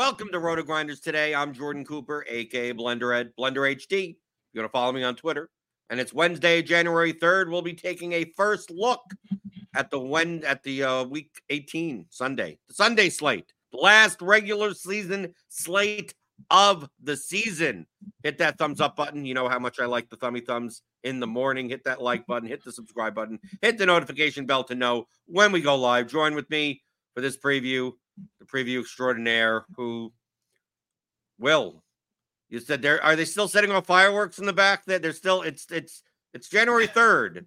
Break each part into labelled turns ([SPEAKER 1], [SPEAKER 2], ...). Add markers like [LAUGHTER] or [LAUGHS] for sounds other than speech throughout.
[SPEAKER 1] Welcome to RotoGrinders today. I'm Jordan Cooper, aka Blender Ed, Blender HD. You're gonna follow me on Twitter. And it's Wednesday, January 3rd. We'll be taking a first look at the when at the uh, week 18 Sunday, the Sunday slate, the last regular season slate of the season. Hit that thumbs up button. You know how much I like the thummy thumbs in the morning. Hit that like button, hit the subscribe button, hit the notification bell to know when we go live. Join with me for this preview, the preview extraordinaire, who will. You said there are they still setting off fireworks in the back? That they're still it's it's it's January 3rd,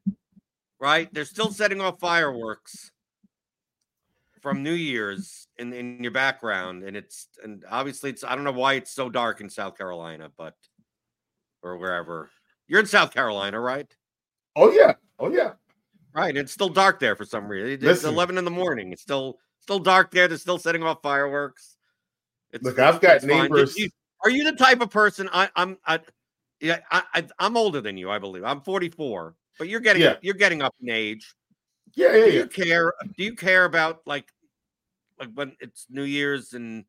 [SPEAKER 1] right? They're still setting off fireworks from New Year's in, in your background. And it's and obviously it's I don't know why it's so dark in South Carolina, but or wherever. You're in South Carolina, right?
[SPEAKER 2] Oh yeah. Oh yeah.
[SPEAKER 1] Right. It's still dark there for some reason. It's
[SPEAKER 2] Listen.
[SPEAKER 1] 11 in the morning. It's still still dark there. They're still setting off fireworks. It's,
[SPEAKER 2] Look, I've got
[SPEAKER 1] it's fine. Did
[SPEAKER 2] neighbors.
[SPEAKER 1] you- are you the type of person? I, I'm. I, yeah, I, I, I'm older than you. I believe I'm 44, but you're getting
[SPEAKER 2] Yeah.
[SPEAKER 1] you're getting up in age.
[SPEAKER 2] Yeah, yeah,
[SPEAKER 1] Do
[SPEAKER 2] yeah.
[SPEAKER 1] you care? Do you care about like like when it's New Year's and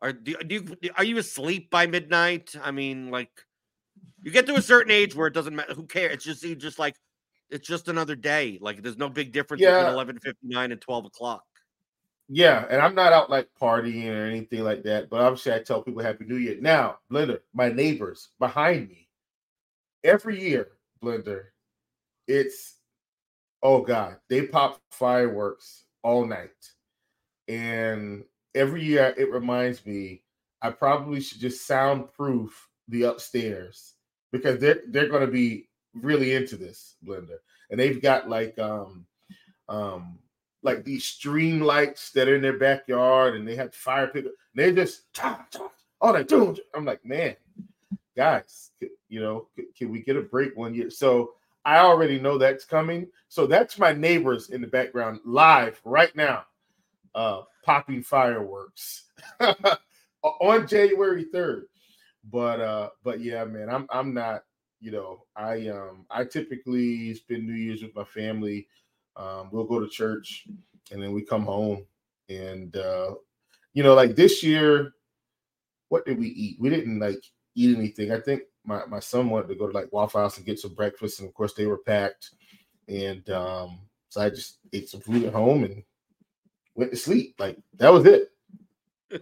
[SPEAKER 1] are do, do you are you asleep by midnight? I mean, like you get to a certain age where it doesn't matter. Who cares? It's just you just like it's just another day. Like there's no big difference
[SPEAKER 2] Yeah.
[SPEAKER 1] between eleven fifty nine and twelve o'clock.
[SPEAKER 2] Yeah, and I'm not out like partying or anything like that, but obviously I tell people Happy New Year. Now, Blender, my neighbors behind me, every year, Blender, it's oh god, they pop fireworks all night, and every year it reminds me I probably should just soundproof the upstairs because they're they're going to be really into this Blender, and they've got like um um like these stream lights that are in their backyard and they have fire pit. They just all that doing. I'm like, man, guys, you know, can we get a break one year? So I already know that's coming. So that's my neighbors in the background live right now, uh, popping fireworks [LAUGHS] on January 3rd. But uh, but yeah, man, I'm I'm not, you know, I um I typically spend New Year's with my family. Um, we'll go to church and then we come home and uh you know like this year what did we eat we didn't like eat anything i think my, my son wanted to go to like waffle house and get some breakfast and of course they were packed and um so i just ate some food at home and went to sleep like that was it [LAUGHS]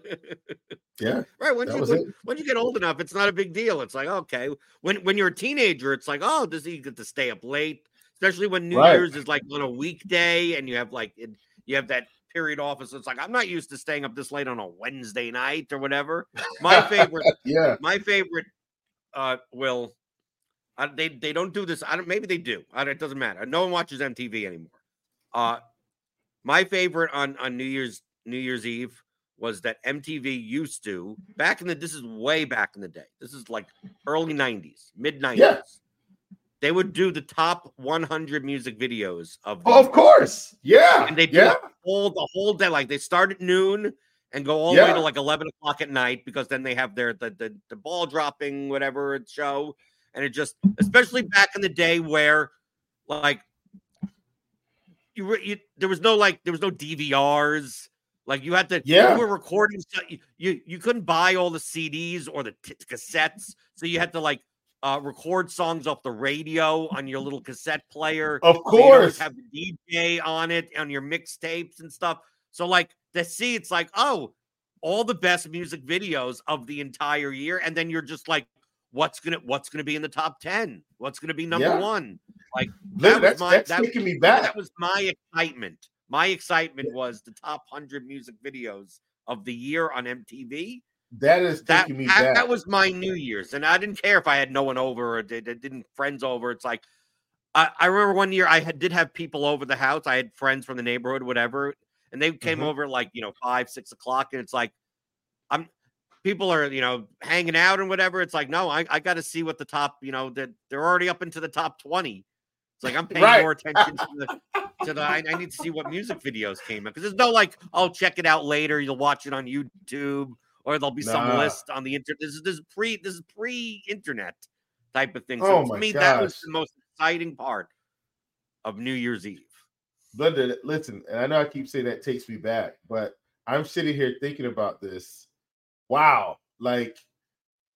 [SPEAKER 2] yeah
[SPEAKER 1] Right. Once you when, when you get old enough, it's not a big deal. It's like, okay. When when you're a teenager, it's like, oh, does he get to stay up late? Especially when New
[SPEAKER 2] Right.
[SPEAKER 1] Year's is like on a weekday and you have like it, you have that period off. So it's like, I'm not used to staying up this late on a Wednesday night or whatever. My favorite, [LAUGHS]
[SPEAKER 2] yeah
[SPEAKER 1] my favorite uh will I, they they don't do this. I don't maybe they do. I, it doesn't matter. No one watches MTV anymore. Uh my favorite on on New Year's New Year's Eve was that MTV used to back in the this is way back in the day. This is like early 90s, mid 90s.
[SPEAKER 2] Yeah.
[SPEAKER 1] They would do the top 100 music videos of
[SPEAKER 2] Oh, of course. Yeah.
[SPEAKER 1] and they do
[SPEAKER 2] yeah.
[SPEAKER 1] it all the whole day. Like they start at noon and go all the way to like 11 o'clock at night because then they have their the, the the ball dropping whatever show, and it just especially back in the day where like you, were- you there was no like there was no DVRs. Like you had to,
[SPEAKER 2] Yeah.
[SPEAKER 1] you were recording. So you, you you couldn't buy all the CDs or the t- cassettes, so you had to like uh, record songs off the radio on your little cassette player.
[SPEAKER 2] Of
[SPEAKER 1] So you'd always
[SPEAKER 2] course.
[SPEAKER 1] have the DJ on it on your mixtapes and stuff. So like to see, it's like oh, all the best music videos of the entire year, and then you're just like, what's gonna what's gonna be in the top ten? What's gonna be number
[SPEAKER 2] Yeah.
[SPEAKER 1] one? Like that was
[SPEAKER 2] that's
[SPEAKER 1] my-
[SPEAKER 2] that's
[SPEAKER 1] that-
[SPEAKER 2] taking me back.
[SPEAKER 1] that was my excitement. My excitement was the top hundred music videos of the year on MTV.
[SPEAKER 2] That is
[SPEAKER 1] That
[SPEAKER 2] me back.
[SPEAKER 1] that was my New Year's, and I didn't care if I had no one over or did, didn't friends over. It's like I, I remember one year I had, did have people over the house. I had friends from the neighborhood, whatever, and they came
[SPEAKER 2] Mhm.
[SPEAKER 1] over like you know five, six o'clock, and it's like I'm people are you know hanging out and whatever. It's like no, I, I got to see what the top you know that they're already up into the top twenty. It's like I'm [LAUGHS] paying
[SPEAKER 2] Right.
[SPEAKER 1] more attention to the to the I, I need to see what music videos came in because there's no like I'll check it out later you'll watch it on YouTube or there'll be some list on the internet. This is this is pre this is pre internet type of thing. So
[SPEAKER 2] Oh
[SPEAKER 1] to me that was the most exciting part of New Year's Eve.
[SPEAKER 2] Linda, listen, and I know I keep saying that takes me back, but I'm sitting here thinking about this. Wow, like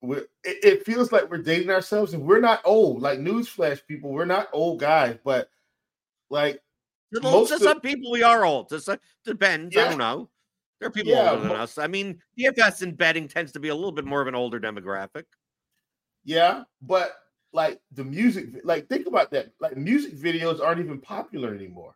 [SPEAKER 2] we it, it feels like we're dating ourselves, and we're not old. Like newsflash, people, we're not old guys, but like
[SPEAKER 1] To,
[SPEAKER 2] Most
[SPEAKER 1] to
[SPEAKER 2] of-
[SPEAKER 1] some people we are old. To some, depends. I don't know. There are people
[SPEAKER 2] Yeah,
[SPEAKER 1] older than us. I mean, DFS and betting tends to be a little bit more of an older demographic.
[SPEAKER 2] yeah, but like the music, like think about that. Like music videos aren't even popular anymore.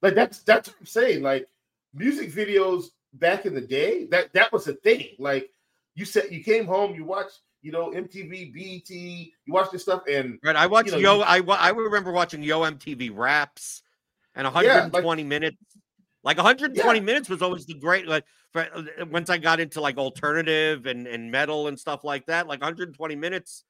[SPEAKER 2] Like that's that's what I'm saying. Like music videos back in the day, that that was a thing. Like you said, you came home, you watched, you know, MTV, BET, you watched this stuff, and
[SPEAKER 1] Right. I watched
[SPEAKER 2] know,
[SPEAKER 1] Yo. I I remember watching Yo MTV raps and
[SPEAKER 2] like-
[SPEAKER 1] 120 minutes. Like 120 minutes was always the great. Like for, uh, once I got into like alternative and and metal and stuff like that, like 120 minutes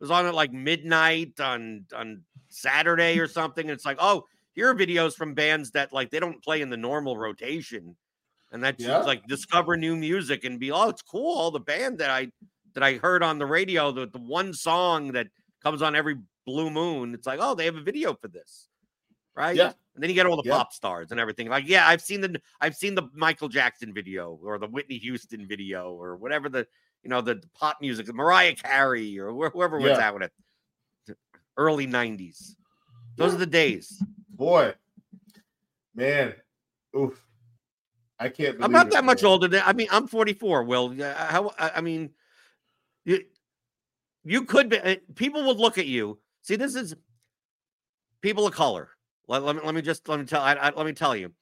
[SPEAKER 1] was on at like midnight on on Saturday or something. And it's like, oh, here are videos from bands that like they don't play in the normal rotation, and that's
[SPEAKER 2] Yeah.
[SPEAKER 1] like discover new music and be oh, it's cool. All the band that I that I heard on the radio, the, the one song that comes on every blue moon. It's like, oh, they have a video for this, right?
[SPEAKER 2] Yeah.
[SPEAKER 1] And then you get all the
[SPEAKER 2] Yeah.
[SPEAKER 1] pop stars and everything. Like, yeah, I've seen the I've seen the Michael Jackson video or the Whitney Houston video or whatever the you know the, pop music, Mariah Carey or wh- whoever was
[SPEAKER 2] Yeah.
[SPEAKER 1] out with it. Early '90s. Those
[SPEAKER 2] Yeah.
[SPEAKER 1] are the days.
[SPEAKER 2] boy, man, oof, I can't.
[SPEAKER 1] I'm not that much
[SPEAKER 2] man.
[SPEAKER 1] older than I mean, I'm 44. Will how I mean, you you could be. uh, People would look at you. See, this is people of color. Let, let me let me just let me tell I, I, let me tell you.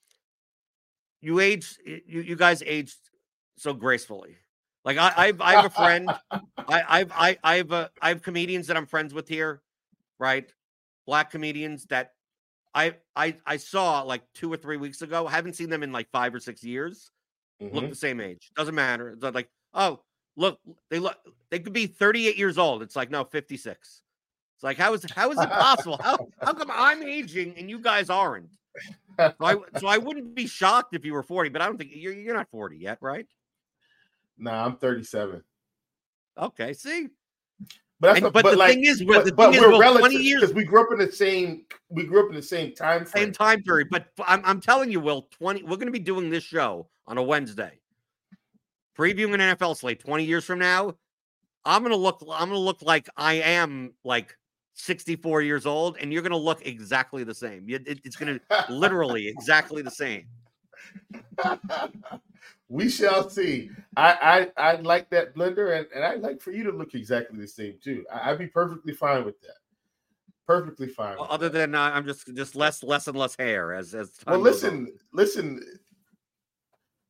[SPEAKER 1] You age you you guys aged so gracefully. Like I I've I have a friend. I I've I I've uh, I have comedians that I'm friends with here, right? Black comedians that I I I saw like two or three weeks ago. haven't seen them in like five or six years look
[SPEAKER 2] Mhm.
[SPEAKER 1] the same age. Doesn't matter. It's like, oh, look, they look they could be 38 years old. It's like, no, 56. It's like, how is how is it [LAUGHS] possible? How how come I'm aging and you guys aren't? [LAUGHS] So I so I wouldn't be shocked if you were 40, but I don't think you're you're not 40 yet, right?
[SPEAKER 2] Nah, I'm 37.
[SPEAKER 1] Okay, see.
[SPEAKER 2] But that's
[SPEAKER 1] And,
[SPEAKER 2] what-
[SPEAKER 1] but, the
[SPEAKER 2] like,
[SPEAKER 1] thing is,
[SPEAKER 2] but,
[SPEAKER 1] the
[SPEAKER 2] but
[SPEAKER 1] thing
[SPEAKER 2] we're
[SPEAKER 1] well, 20 years
[SPEAKER 2] because we grew up in the same. We grew up in the same time frame.
[SPEAKER 1] same time period. But I'm, I'm telling you, Will, 20, we're going to be doing this show on a Wednesday, previewing an NFL slate 20 years from now. I'm going to look, I'm going to look like I am like 64 years old, and you're going to look exactly the same. It's going [LAUGHS] to literally exactly the same. [LAUGHS]
[SPEAKER 2] we shall see. I I, I like that blender, and, and I'd like for you to look exactly the same too. I, I'd be perfectly fine with that. Perfectly fine. with
[SPEAKER 1] Other
[SPEAKER 2] that.
[SPEAKER 1] than uh, I'm just, just less, less and less hair as, as time
[SPEAKER 2] well, listen, listen.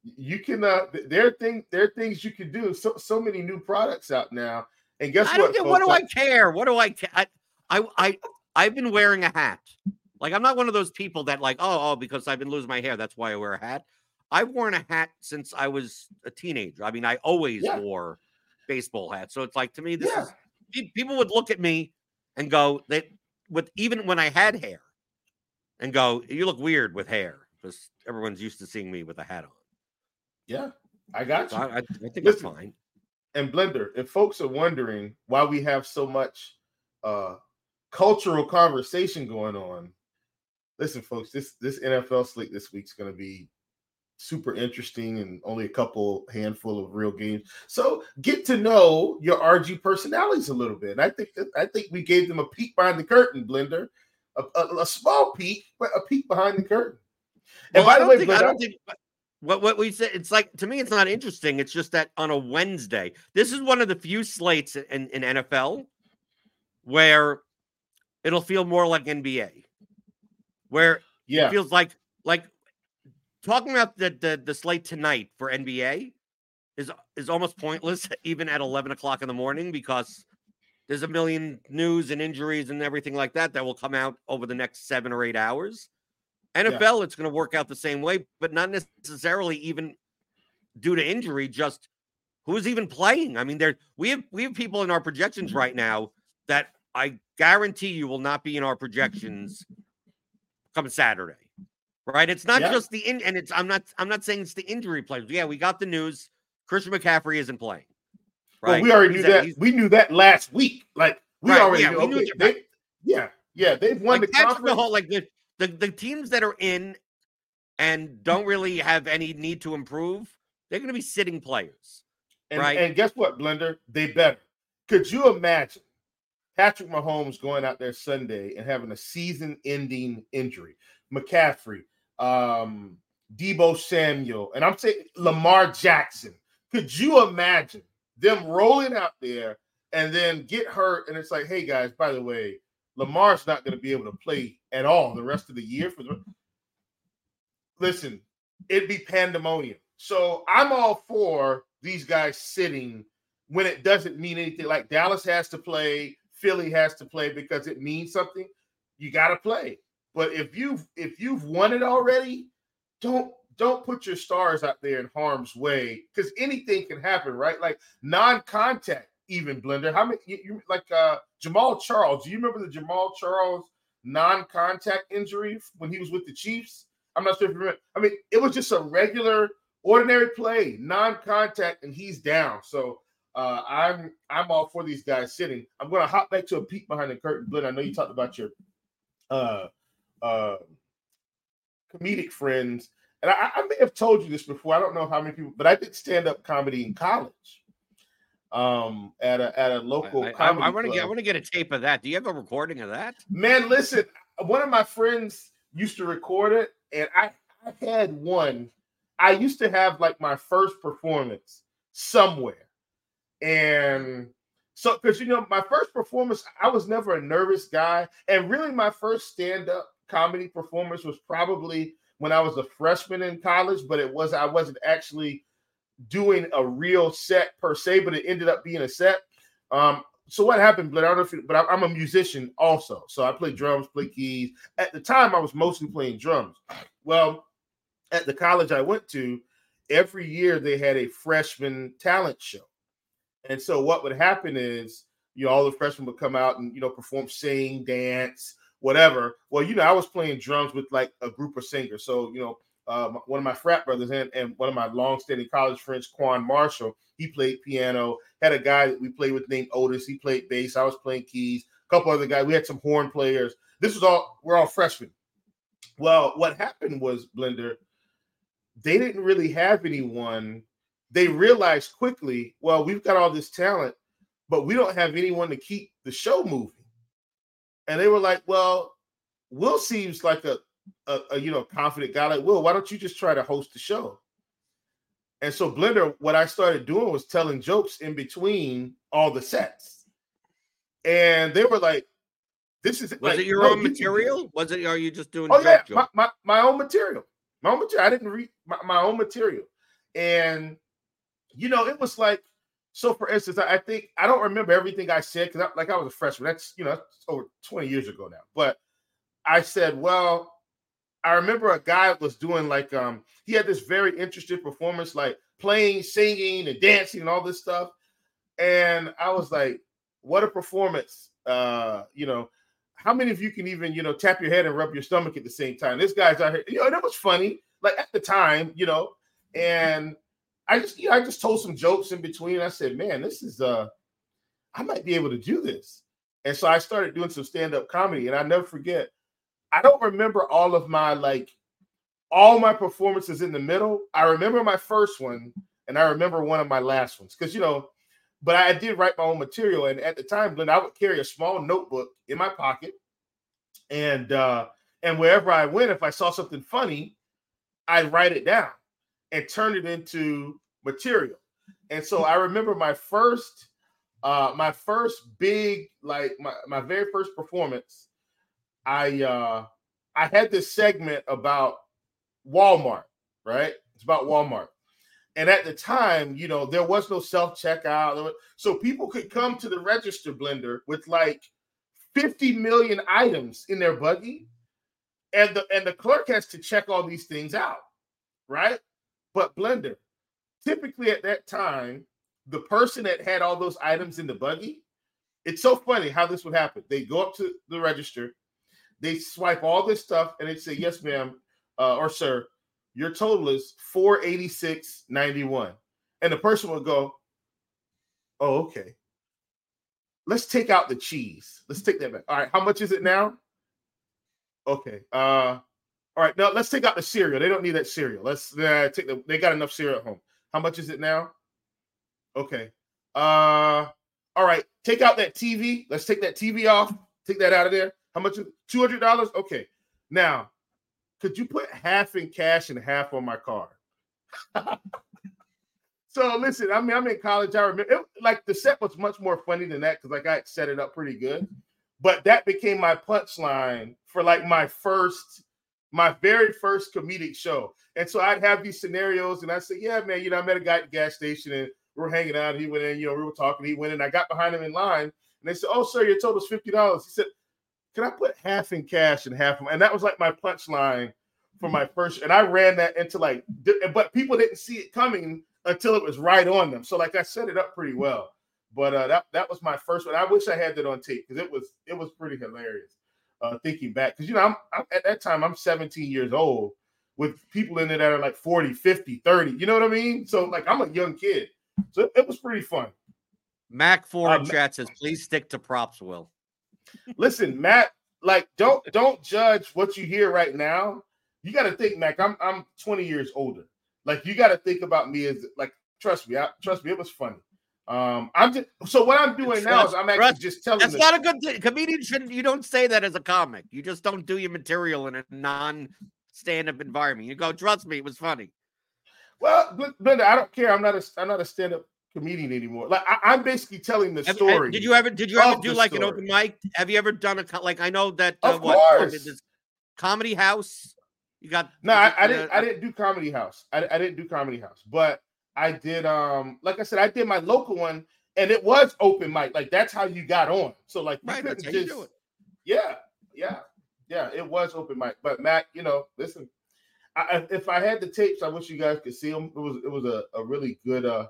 [SPEAKER 2] You can. Uh, there are things. There are things you can do. So so many new products out now. And guess
[SPEAKER 1] I
[SPEAKER 2] what?
[SPEAKER 1] what do? I care? What do I care? I, I, I, I've been wearing a hat. Like I'm not one of those people that like, oh, oh, because I've been losing my hair, that's why I wear a hat. I've worn a hat since I was a teenager. I mean, I always
[SPEAKER 2] Yeah.
[SPEAKER 1] wore baseball hats. So it's like to me, this
[SPEAKER 2] Yeah.
[SPEAKER 1] is people would look at me and go, they with even when I had hair and go, you look weird with hair because everyone's used to seeing me with a hat on.
[SPEAKER 2] Yeah, I got you.
[SPEAKER 1] I, I, I think
[SPEAKER 2] Listen,
[SPEAKER 1] that's fine.
[SPEAKER 2] and Blender, if folks are wondering why we have so much uh cultural conversation going on, listen, folks, this this NFL slate this week's going to be super interesting and only a couple handful of real games. So get to know your RG personalities a little bit. And I think I think we gave them a peek behind the curtain, Blender, a, a, a small peek, but a peek behind the curtain. And
[SPEAKER 1] Well,
[SPEAKER 2] by the way,
[SPEAKER 1] think, I don't think what what we said. It's like to me, it's not interesting. It's just that on a Wednesday, this is one of the few slates in, in NFL where it'll feel more like NBA, where
[SPEAKER 2] yeah,
[SPEAKER 1] it feels like like talking about the, the the slate tonight for NBA is is almost pointless [LAUGHS] even at eleven o'clock in the morning because there's a million news and injuries and everything like that that will come out over the next seven or eight hours. NFL, it's going to work out the same way, but not necessarily even due to injury. Just who's even playing? I mean, there we have we have people in our projections mm-hmm. right now that I guarantee you will not be in our projections come Saturday. Right? It's not
[SPEAKER 2] Yeah.
[SPEAKER 1] just the in and it's I'm not I'm not saying it's the injury players. Yeah, we got the news. Christian McCaffrey isn't playing.
[SPEAKER 2] Well, we already
[SPEAKER 1] He's
[SPEAKER 2] knew
[SPEAKER 1] at-
[SPEAKER 2] that. We knew that last week. Like we
[SPEAKER 1] Right,
[SPEAKER 2] already
[SPEAKER 1] yeah,
[SPEAKER 2] knew.
[SPEAKER 1] knew that-
[SPEAKER 2] they- yeah, yeah, they've won
[SPEAKER 1] like
[SPEAKER 2] the conference.
[SPEAKER 1] Mahomes, like the, the the teams that are in and don't really have any need to improve, they're going to be sitting players.
[SPEAKER 2] and,
[SPEAKER 1] right.
[SPEAKER 2] and guess what, Blender? They better. Could you imagine Patrick Mahomes going out there Sunday and having a season-ending injury? McCaffrey, um, Deebo Samuel, and I'm saying Lamar Jackson. Could you imagine them rolling out there and then get hurt? And it's like, hey guys, by the way, Lamar's not going to be able to play at all the rest of the year for the listen, it'd be pandemonium. So I'm all for these guys sitting when it doesn't mean anything. Like Dallas has to play, Philly has to play because it means something. You got to play. But if you've if you've won it already, don't don't put your stars out there in harm's way because anything can happen, right? Like non-contact, even blender. How many you, you like uh Jamaal Charles? Do you remember the Jamaal Charles non-contact injury when he was with the Chiefs? I'm not sure if you remember. I mean, it was just a regular, ordinary play, non-contact, and he's down. So uh, I'm I'm all for these guys sitting. I'm going to hop back to a peek behind the curtain, Blend. I know you talked about your uh, uh, comedic friends, and I, I may have told you this before. I don't know how many people, but I did stand-up comedy in college. Um, at a at a local
[SPEAKER 1] I,
[SPEAKER 2] comedy.
[SPEAKER 1] want to get I want to get a tape of that. Do you have a recording of that?
[SPEAKER 2] Man, listen, one of my friends used to record it, and I, I had one. I used to have like my first performance somewhere. And so, because you know, my first performance, I was never a nervous guy. And really, my first stand up comedy performance was probably when I was a freshman in college, but it was, I wasn't actually doing a real set per se, but it ended up being a set. Um, so what happened, but I don't know if you, but I'm a musician also. So I play drums, play keys. At the time, I was mostly playing drums. Well, at the college I went to, every year they had a freshman talent show. And so what would happen is, you know, all the freshmen would come out and you know perform, sing, dance, whatever. Well, you know, I was playing drums with like a group of singers. So you know, uh, one of my frat brothers and, and one of my long-standing college friends, Quan Marshall, he played piano. Had a guy that we played with named Otis. He played bass. I was playing keys. A couple other guys. We had some horn players. This was all. We're all freshmen. Well, what happened was Blender. They didn't really have anyone. They realized quickly. Well, we've got all this talent, but we don't have anyone to keep the show moving. And they were like, "Well, Will seems like a, a, a you know confident guy like Will. Why don't you just try to host the show?" And so Blender, what I started doing was telling jokes in between all the sets. And they were like, this is
[SPEAKER 1] Was
[SPEAKER 2] like,
[SPEAKER 1] it your
[SPEAKER 2] no,
[SPEAKER 1] own
[SPEAKER 2] you
[SPEAKER 1] material? Was it? Are you just doing?
[SPEAKER 2] Oh yeah, my, my, my own material. My own material. I didn't read my, my own material. And you know, it was like, so for instance, I, think I don't remember everything I said because like I was a freshman. That's you know, that's over 20 years ago now. But I said, well, I remember a guy was doing like um he had this very interesting performance, like playing, singing, and dancing and all this stuff. And I was like, what a performance. Uh, you know, how many of you can even, you know, tap your head and rub your stomach at the same time? This guy's out here, you know, that was funny, like at the time, you know, and I just, you know, I just told some jokes in between. I said, man, this is uh I might be able to do this. And so I started doing some stand-up comedy, and I never forget. I don't remember all of my like all my performances in the middle. I remember my first one, and I remember one of my last ones because you know. But I did write my own material, and at the time, Glenn, I would carry a small notebook in my pocket, and uh, and wherever I went, if I saw something funny, I'd write it down and turn it into material. And so I remember my first uh, my first big, like my, my very first performance, I uh I had this segment about Walmart, right? It's about Walmart. And at the time, you know, there was no self checkout. So people could come to the register blender with like 50 million items in their buggy. And the and the clerk has to check all these things out, right? But blender, typically at that time, the person that had all those items in the buggy, it's so funny how this would happen. They go up to the register, they swipe all this stuff, and they say, "Yes, ma'am, uh, or sir, your total is four eighty six ninety one," and the person would go, "Oh, okay. Let's take out the cheese. Let's take that back. All right, how much is it now? Okay. Uh, all right. Now let's take out the cereal. They don't need that cereal. Let's uh, take the. They got enough cereal at home. How much is it now? Okay. Uh all right. Take out that TV. Let's take that TV off. Take that out of there. How much? Two hundred dollars. Okay. Now, could you put half in cash and half on my card? [LAUGHS] so listen, I mean, I'm in college. I remember it, like the set was much more funny than that because like I set it up pretty good. But that became my punchline for like my first, my very first comedic show. And so I'd have these scenarios, and I'd say, "Yeah, man, you know, I met a guy at the gas station, and we were hanging out. He went in, you know, we were talking. He went in. I got behind him in line, and they said, "Oh, sir, your total's fifty dollars." He said, "Can I put half in cash and half?" And that was like my punchline for my first. And I ran that into like, but people didn't see it coming until it was right on them. So like I set it up pretty well. But uh, that that was my first one. I wish I had that on tape because it was it was pretty hilarious. Uh, thinking back, because you know, I'm, I'm at that time I'm 17 years old with people in there that are like 40, 50, 30. You know what I mean? So like I'm a young kid. So it was pretty fun.
[SPEAKER 1] Mac Four uh, chat says, please stick to props, Will.
[SPEAKER 2] Listen, Matt, like don't don't judge what you hear right now. You got to think, Mac. I'm I'm 20 years older. Like you got to think about me as like trust me, I, trust me, it was funny. Um, I'm just so what I'm doing now is I'm actually trust, just telling.
[SPEAKER 1] That's not a good thing. Comedian shouldn't. You don't say that as a comic. You just don't do your material in a non stand-up environment. You go, trust me, it was funny.
[SPEAKER 2] Well, Linda, I don't care. I'm not a I'm not a stand-up comedian anymore. Like I, am basically telling the story.
[SPEAKER 1] did you ever did you ever do like story. an open mic? Have you ever done a like I know that
[SPEAKER 2] uh, of what, course. this
[SPEAKER 1] comedy house? You got
[SPEAKER 2] no, I, I, didn't I didn't do comedy house. I, I didn't do comedy house, but I did um like I said, I did my local one and it was open mic. Like that's how you got on. So like you couldn't just yeah, yeah, yeah, it was open mic. But Matt, you know, listen, I, if I had the tapes, I wish you guys could see them. It was it was a, a really good, uh,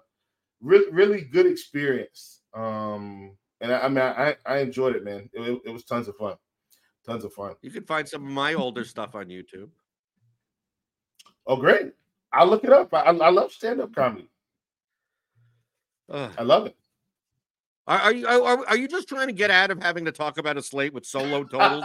[SPEAKER 2] really really good experience. Um, and I, I mean, I I enjoyed it, man. It, it, was tons of fun, tons of fun.
[SPEAKER 1] You can find some of my older stuff on YouTube.
[SPEAKER 2] Oh, great! I'll look it up. I, I love stand up comedy. Uh, I love it.
[SPEAKER 1] Are, are you are, are, you just trying to get out of having to talk about a slate with solo totals?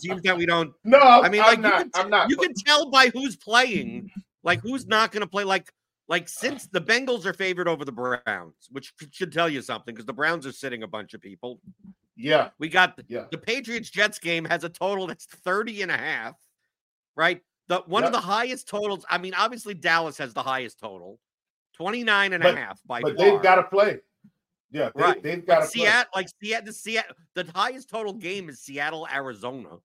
[SPEAKER 1] teams that we don't. [LAUGHS]
[SPEAKER 2] No,
[SPEAKER 1] I mean, like
[SPEAKER 2] I'm not,
[SPEAKER 1] you, can,
[SPEAKER 2] I'm not.
[SPEAKER 1] you can tell by who's playing, like who's not going to play. Like, like since the Bengals are favored over the Browns, which should tell you something because the Browns are sitting a bunch of people.
[SPEAKER 2] Yeah,
[SPEAKER 1] we got the,
[SPEAKER 2] yeah.
[SPEAKER 1] the Patriots Jets game has a total that's 30 and a half, right? The one yep. of the highest totals. I mean, obviously Dallas has the highest total, 29 and but, a half by
[SPEAKER 2] but
[SPEAKER 1] far.
[SPEAKER 2] they've got to play. Yeah, they, right. They've got to
[SPEAKER 1] Seattle, like Seattle, the Seattle, the highest total game is Seattle, Arizona.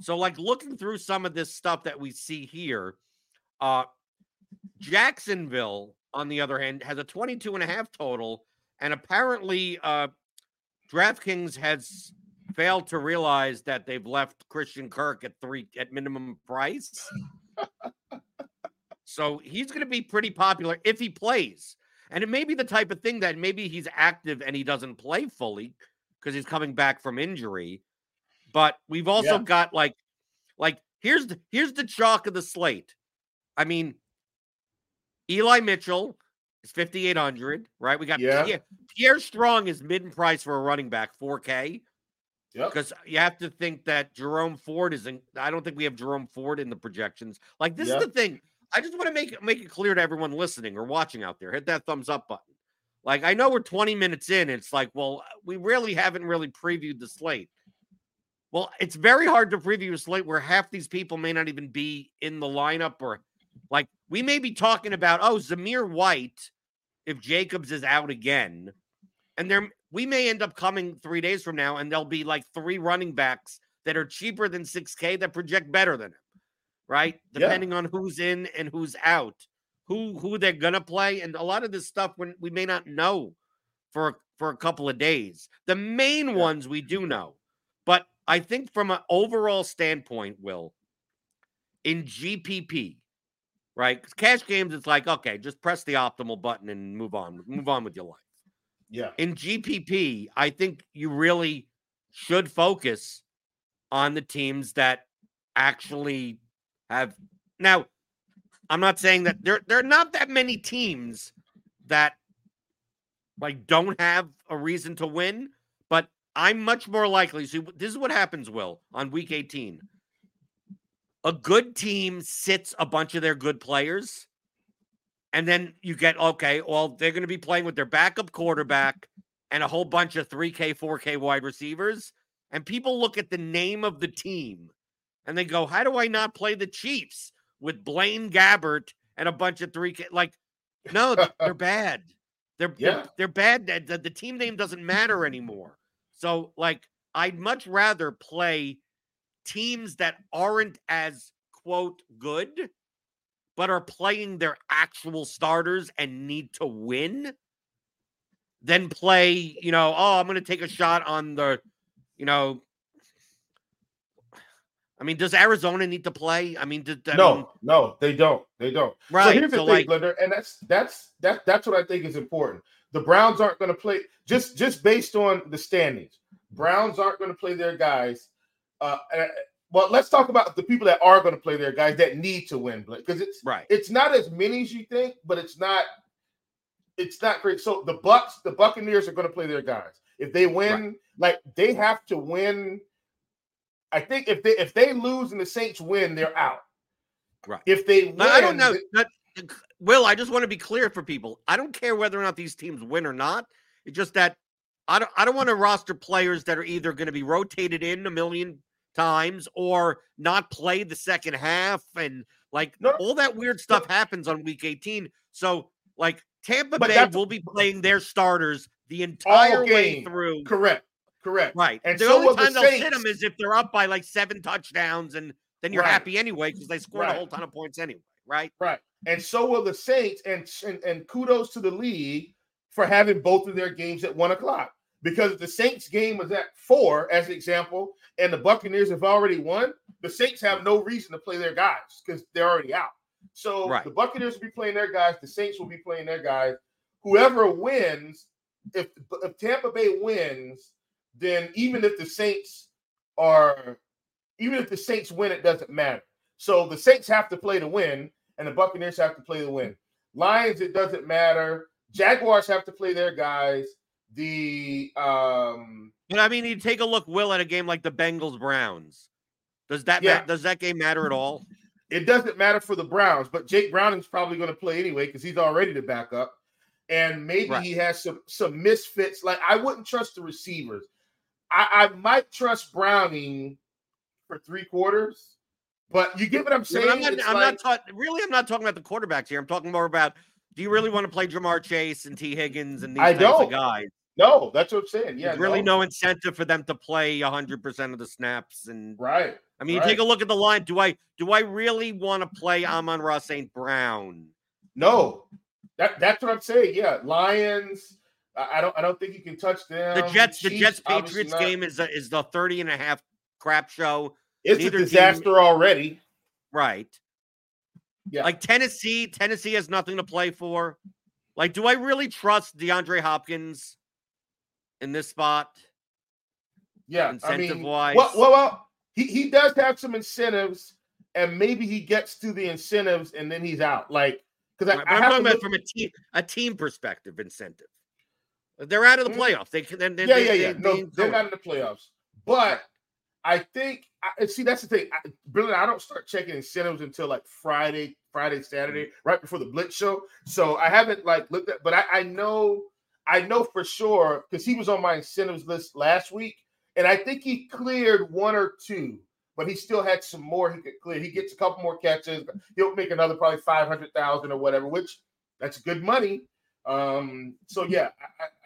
[SPEAKER 1] So, like looking through some of this stuff that we see here, uh Jacksonville, on the other hand, has a 22 and a half total, and apparently uh DraftKings has fail to realize that they've left Christian Kirk at three at minimum price. so he's going to be pretty popular if he plays. And it may be the type of thing that maybe he's active and he doesn't play fully because he's coming back from injury. But we've also
[SPEAKER 2] Yeah.
[SPEAKER 1] got like, like here's the here's the chalk of the slate. I mean, Eli Mitchell is 5,800, right? We got
[SPEAKER 2] Yeah.
[SPEAKER 1] Pierre, Pierre Strong is mid price for a running back, 4K.
[SPEAKER 2] Yep.
[SPEAKER 1] Because you have to think that Jerome Ford isn't. I don't think we have Jerome Ford in the projections. Like this
[SPEAKER 2] Yep.
[SPEAKER 1] is the thing. I just want to make it make it clear to everyone listening or watching out there. Hit that thumbs up button. Like I know we're 20 minutes in. It's like, well, we really haven't really previewed the slate. Well, it's very hard to preview a slate where half these people may not even be in the lineup, or like we may be talking about, oh, Zamir White, if Jacobs is out again, and there we may end up coming three days from now, and there'll be like three running backs that are cheaper than 6K that project better than him, right?
[SPEAKER 2] Yeah.
[SPEAKER 1] Depending on who's in and who's out, who who they're gonna play, and a lot of this stuff when we may not know for for a couple of days. The main
[SPEAKER 2] Yeah.
[SPEAKER 1] ones we do know, but I think from an overall standpoint, Will, in GPP, right? Cash games, it's like okay, just press the optimal button and move on, move on with your life
[SPEAKER 2] Yeah.
[SPEAKER 1] in GPP, I think you really should focus on the teams that actually have. Now, I'm not saying that there there are not that many teams that like don't have a reason to win, but I'm much more likely. So this is what happens, Will, on week 18. A good team sits a bunch of their good players and then you get okay, well, they're going to be playing with their backup quarterback and a whole bunch of 3K, 4K wide receivers. And people look at the name of the team and they go, How do I not play the Chiefs with Blaine Gabbert and a bunch of 3K? Like, no, [LAUGHS] they're bad. They're,
[SPEAKER 2] Yeah.
[SPEAKER 1] they're, they're bad. The, the- the team name doesn't matter anymore. So, like, I'd much rather play teams that aren't as quote good but are playing their actual starters and need to win, then play, you know, oh, I'm going to take a shot on the, you know, I mean, does Arizona need to play? I mean, did, I
[SPEAKER 2] no,
[SPEAKER 1] mean,
[SPEAKER 2] no, they don't. They don't.
[SPEAKER 1] right?
[SPEAKER 2] So here's the
[SPEAKER 1] so
[SPEAKER 2] thing,
[SPEAKER 1] like,
[SPEAKER 2] Blender, and that's that's that that's what I think is important. The Browns aren't going to play just just based on the standings. Browns aren't going to play their guys. Uh, well, let's talk about the people that are going to play there, guys that need to win, because it's
[SPEAKER 1] right,
[SPEAKER 2] it's not as many as you think, but it's not it's not great. So the Bucks, the Buccaneers are going to play their guys. If they win, like they have to win. I think if they if they lose and the Saints win, they're out.
[SPEAKER 1] Right.
[SPEAKER 2] If they win,
[SPEAKER 1] I I don't know. That, Will, I just want to be clear for people. I don't care whether or not these teams win or not. It's just that I don't I don't want to roster players that are either going to be rotated in a million times or not play the second half and like
[SPEAKER 2] No.
[SPEAKER 1] all that weird stuff happens on week 18. So like Tampa
[SPEAKER 2] But
[SPEAKER 1] Bay will be playing their starters the entire way
[SPEAKER 2] game.
[SPEAKER 1] through.
[SPEAKER 2] correct, correct.
[SPEAKER 1] Right.
[SPEAKER 2] And
[SPEAKER 1] the
[SPEAKER 2] so
[SPEAKER 1] only
[SPEAKER 2] will the
[SPEAKER 1] time they'll sit them is if they're up by like seven touchdowns and then you're
[SPEAKER 2] Right.
[SPEAKER 1] happy anyway because they scored
[SPEAKER 2] Right.
[SPEAKER 1] a whole ton of points anyway. Right.
[SPEAKER 2] Right. And so will the Saints. And, and and kudos to the league for having both of their games at one o'clock. Because the Saints game was at four, as an example, and the Buccaneers have already won, the Saints have no reason to play their guys because they're already out. So
[SPEAKER 1] Right.
[SPEAKER 2] the Buccaneers will be playing their guys, the Saints will be playing their guys. Whoever wins, if if Tampa Bay wins, then even if the Saints are even if the Saints win, it doesn't matter. So the Saints have to play to win, and the Buccaneers have to play to win. Lions, it doesn't matter. Jaguars have to play their guys. The um
[SPEAKER 1] But I mean, you take a look, Will, at a game like the Bengals Browns. Does that
[SPEAKER 2] Yeah.
[SPEAKER 1] ma- does that game matter at all?
[SPEAKER 2] it doesn't matter for the Browns, but Jake Browning's probably going to play anyway because he's already the backup. And maybe
[SPEAKER 1] Right.
[SPEAKER 2] he has some some misfits. Like I wouldn't trust the receivers. I, I might trust Browning for three quarters, but you get what I'm saying?
[SPEAKER 1] but I'm not. I'm
[SPEAKER 2] like-
[SPEAKER 1] not ta- really. I'm not talking about the quarterbacks here. I'm talking more about. Do you really want to play Ja'Marr Chase and Tee Higgins and these
[SPEAKER 2] I
[SPEAKER 1] types
[SPEAKER 2] don't.
[SPEAKER 1] of guys?
[SPEAKER 2] No, that's what I'm saying. Yeah,
[SPEAKER 1] There's really no incentive for them to play 100 percent of the snaps. And
[SPEAKER 2] right.
[SPEAKER 1] I mean, you take a look at the line. Do I do I really want to play [LAUGHS] Amon-Ra St. Brown?
[SPEAKER 2] No, that that's what I'm saying. Yeah, Lions. I don't I don't think you can touch them.
[SPEAKER 1] The Jets, the
[SPEAKER 2] Chiefs,
[SPEAKER 1] Jets Patriots game is a, is the 30 and a half crap show.
[SPEAKER 2] It's
[SPEAKER 1] neither
[SPEAKER 2] a
[SPEAKER 1] team-
[SPEAKER 2] disaster already.
[SPEAKER 1] Right.
[SPEAKER 2] Yeah.
[SPEAKER 1] Like Tennessee, Tennessee has nothing to play for. Like, do I really trust DeAndre Hopkins in this spot?
[SPEAKER 2] Yeah, I
[SPEAKER 1] Incentive
[SPEAKER 2] mean,
[SPEAKER 1] wise.
[SPEAKER 2] well, well, well, he, he does have some incentives, and maybe he gets to the incentives and then he's out. Like, because
[SPEAKER 1] Right,
[SPEAKER 2] I, I
[SPEAKER 1] I'm talking about from a team a team perspective incentive. They're out of the
[SPEAKER 2] Mm.
[SPEAKER 1] playoffs. They can then they,
[SPEAKER 2] yeah,
[SPEAKER 1] they,
[SPEAKER 2] yeah,
[SPEAKER 1] they-
[SPEAKER 2] yeah.
[SPEAKER 1] they
[SPEAKER 2] No,
[SPEAKER 1] ain't
[SPEAKER 2] they're not in the playoffs, but I think I, see that's the thing. I, Billy, I don't start checking incentives until like Friday, Friday, Saturday,
[SPEAKER 1] Mm.
[SPEAKER 2] right before the Blitz show. So I haven't like looked at, but I, I know, I know for sure because he was on my incentives list last week, and I think he cleared one or two, but he still had some more he could clear. He gets a couple more catches. He'll make another probably five hundred thousand or whatever, which that's good money. Um, so yeah,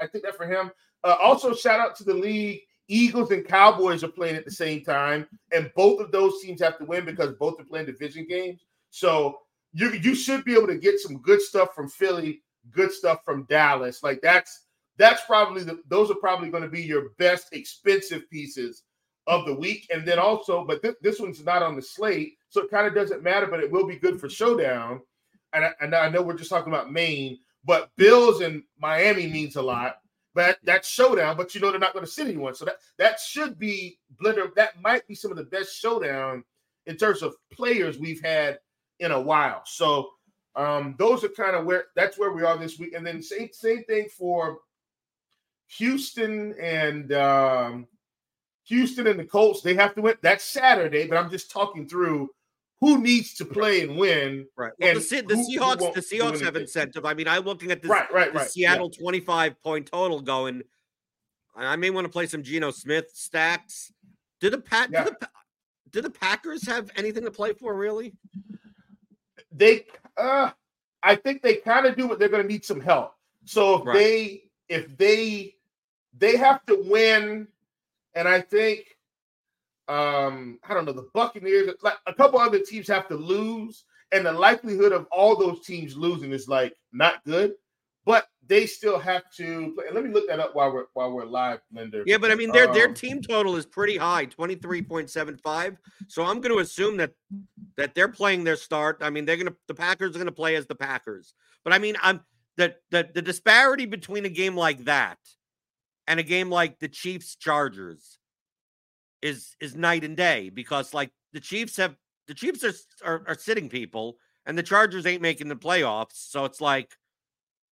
[SPEAKER 2] I, I- think that for him. Uh, also, shout out to the league. Eagles and Cowboys are playing at the same time, and both of those teams have to win because both are playing division games. So you you should be able to get some good stuff from Philly, good stuff from Dallas. Like that's that's probably the those are probably going to be your best expensive pieces of the week. And then also, but thi- this one's not on the slate, so it kind of doesn't matter, but it will be good for showdown. And I, and I know we're just talking about main, but Bills and Miami means a lot. But that's showdown, but you know they're not going to sit anyone. So that that should be blender. That might be some of the best showdown in terms of players we've had in a while. So um those are kind of where that's where we are this week. And then same same thing for Houston and um Houston and the Colts. They have to win. That's Saturday, but I'm just talking through who needs to play and win.
[SPEAKER 1] Right. Well, the,
[SPEAKER 2] And
[SPEAKER 1] the
[SPEAKER 2] who- who
[SPEAKER 1] Seahawks, the Seahawks have incentive. I mean, I'm looking at this
[SPEAKER 2] right, right,
[SPEAKER 1] the
[SPEAKER 2] right.
[SPEAKER 1] Seattle 25 point total going. I may want to play some Geno Smith stacks. Do the Pat
[SPEAKER 2] Yeah.
[SPEAKER 1] do, the, do the Packers have anything to play for really?
[SPEAKER 2] they uh I think they kind of do, but they're going to need some help. So if
[SPEAKER 1] Right.
[SPEAKER 2] they if they they have to win, and I think um I don't know the Buccaneers, like a couple other teams have to lose, and the likelihood of all those teams losing is like not good. But they still have to play. Let me look that up while we're while we're live, Blender.
[SPEAKER 1] Yeah, but I mean their their
[SPEAKER 2] Um,
[SPEAKER 1] team total is pretty high, 23.75. So I'm going to assume that that they're playing their start. I mean, they're going to the Packers are going to play as the Packers. But I mean, I'm the the the disparity between a game like that and a game like the Chiefs Chargers is is night and day because like the Chiefs have the Chiefs are are, are sitting people and the Chargers ain't making the playoffs. So it's like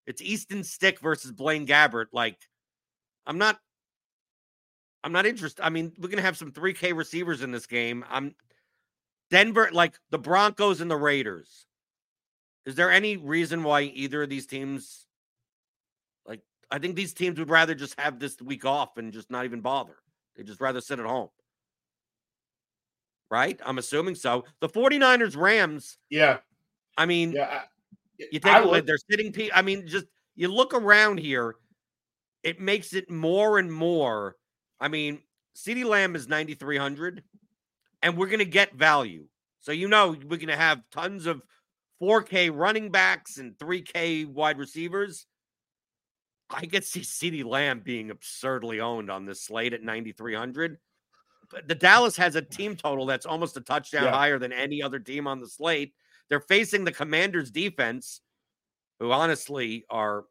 [SPEAKER 1] it's Easton Stick versus Blaine Gabbert. Like I'm not I'm not interested. I mean, we're gonna have some 3K receivers in this game. I'm Denver, like the Broncos and the Raiders. Is there any reason why either of these teams like I think these teams would rather just have this week off and just not even bother. They just rather sit at home. Right? I'm assuming so. The 49ers Rams,
[SPEAKER 2] yeah,
[SPEAKER 1] I mean,
[SPEAKER 2] yeah.
[SPEAKER 1] You take away they're sitting pe- I mean, just you look around here, it makes it more and more. I mean, CeeDee Lamb is 9,300, and we're gonna get value. So you know we're gonna have tons of 4K running backs and 3K wide receivers. I could see CeeDee Lamb being absurdly owned on this slate at 9,300. But the Dallas has a team total that's almost a touchdown
[SPEAKER 2] Yeah.
[SPEAKER 1] higher than any other team on the slate. They're facing the Commanders defense, who honestly are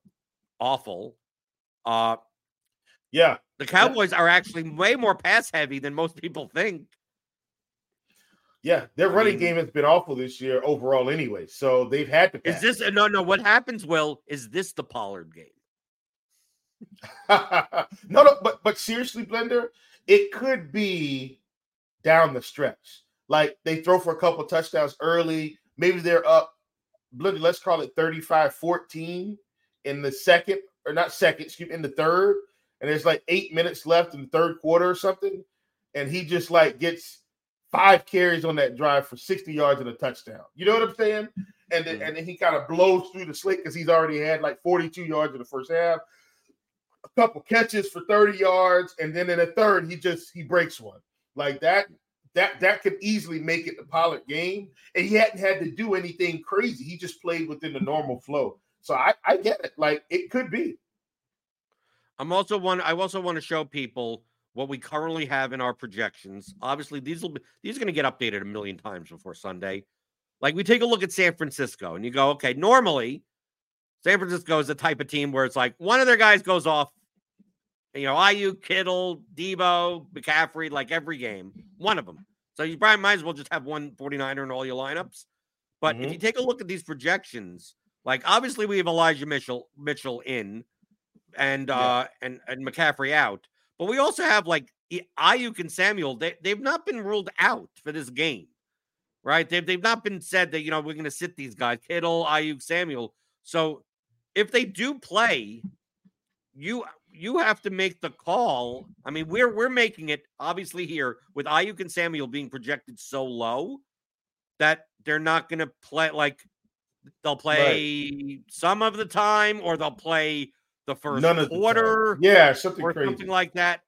[SPEAKER 1] awful. Uh,
[SPEAKER 2] yeah.
[SPEAKER 1] the Cowboys are actually way more pass heavy than most people think.
[SPEAKER 2] Yeah, their
[SPEAKER 1] I
[SPEAKER 2] running
[SPEAKER 1] mean-
[SPEAKER 2] game has been awful this year overall, anyway. So they've had to.
[SPEAKER 1] Is this no no? What happens, Will? Is this the Pollard game? [LAUGHS]
[SPEAKER 2] no, no, but but seriously, Blender, it could be down the stretch. Like they throw for a couple touchdowns early. Maybe they're up, let's call it 35-14 in the second, or not second, excuse me, in the third. And there's like eight minutes left in the third quarter or something. And he just like gets five carries on that drive for 60 yards and a touchdown. You know what I'm saying? And then, and then he kind of blows through the slate because he's already had like 42 yards in the first half a couple catches for 30 yards, and then in the third, he just he breaks one. Like that, that that could easily make it the Pollard game. And he hadn't had to do anything crazy. He just played within the normal flow. So I, I get it. Like it could be.
[SPEAKER 1] I'm also one. I also want to show people what we currently have in our projections. Obviously, these will be these are going to get updated a million times before Sunday. Like we take a look at San Francisco and you go, okay, normally San Francisco is the type of team where it's like one of their guys goes off, you know, Aiyuk, Kittle, Deebo, McCaffrey, like every game, one of them. So you probably might as well just have one 49er in all your lineups. But mm-hmm. if you take a look at these projections, like obviously we have Elijah Mitchell Mitchell in and yeah. uh and, and McCaffrey out. But we also have like Aiyuk and Samuel. They they've not been ruled out for this game, right? They've they've not been said that you know we're going to sit these guys Kittle, Aiyuk, Samuel. So if they do play, you you have to make the call. I mean, we're we're making it obviously here with Aiyuk and Samuel being projected so low that they're not going to play like they'll play right. some of the time or they'll play the first None quarter.
[SPEAKER 2] Yeah, something or crazy.
[SPEAKER 1] something like that.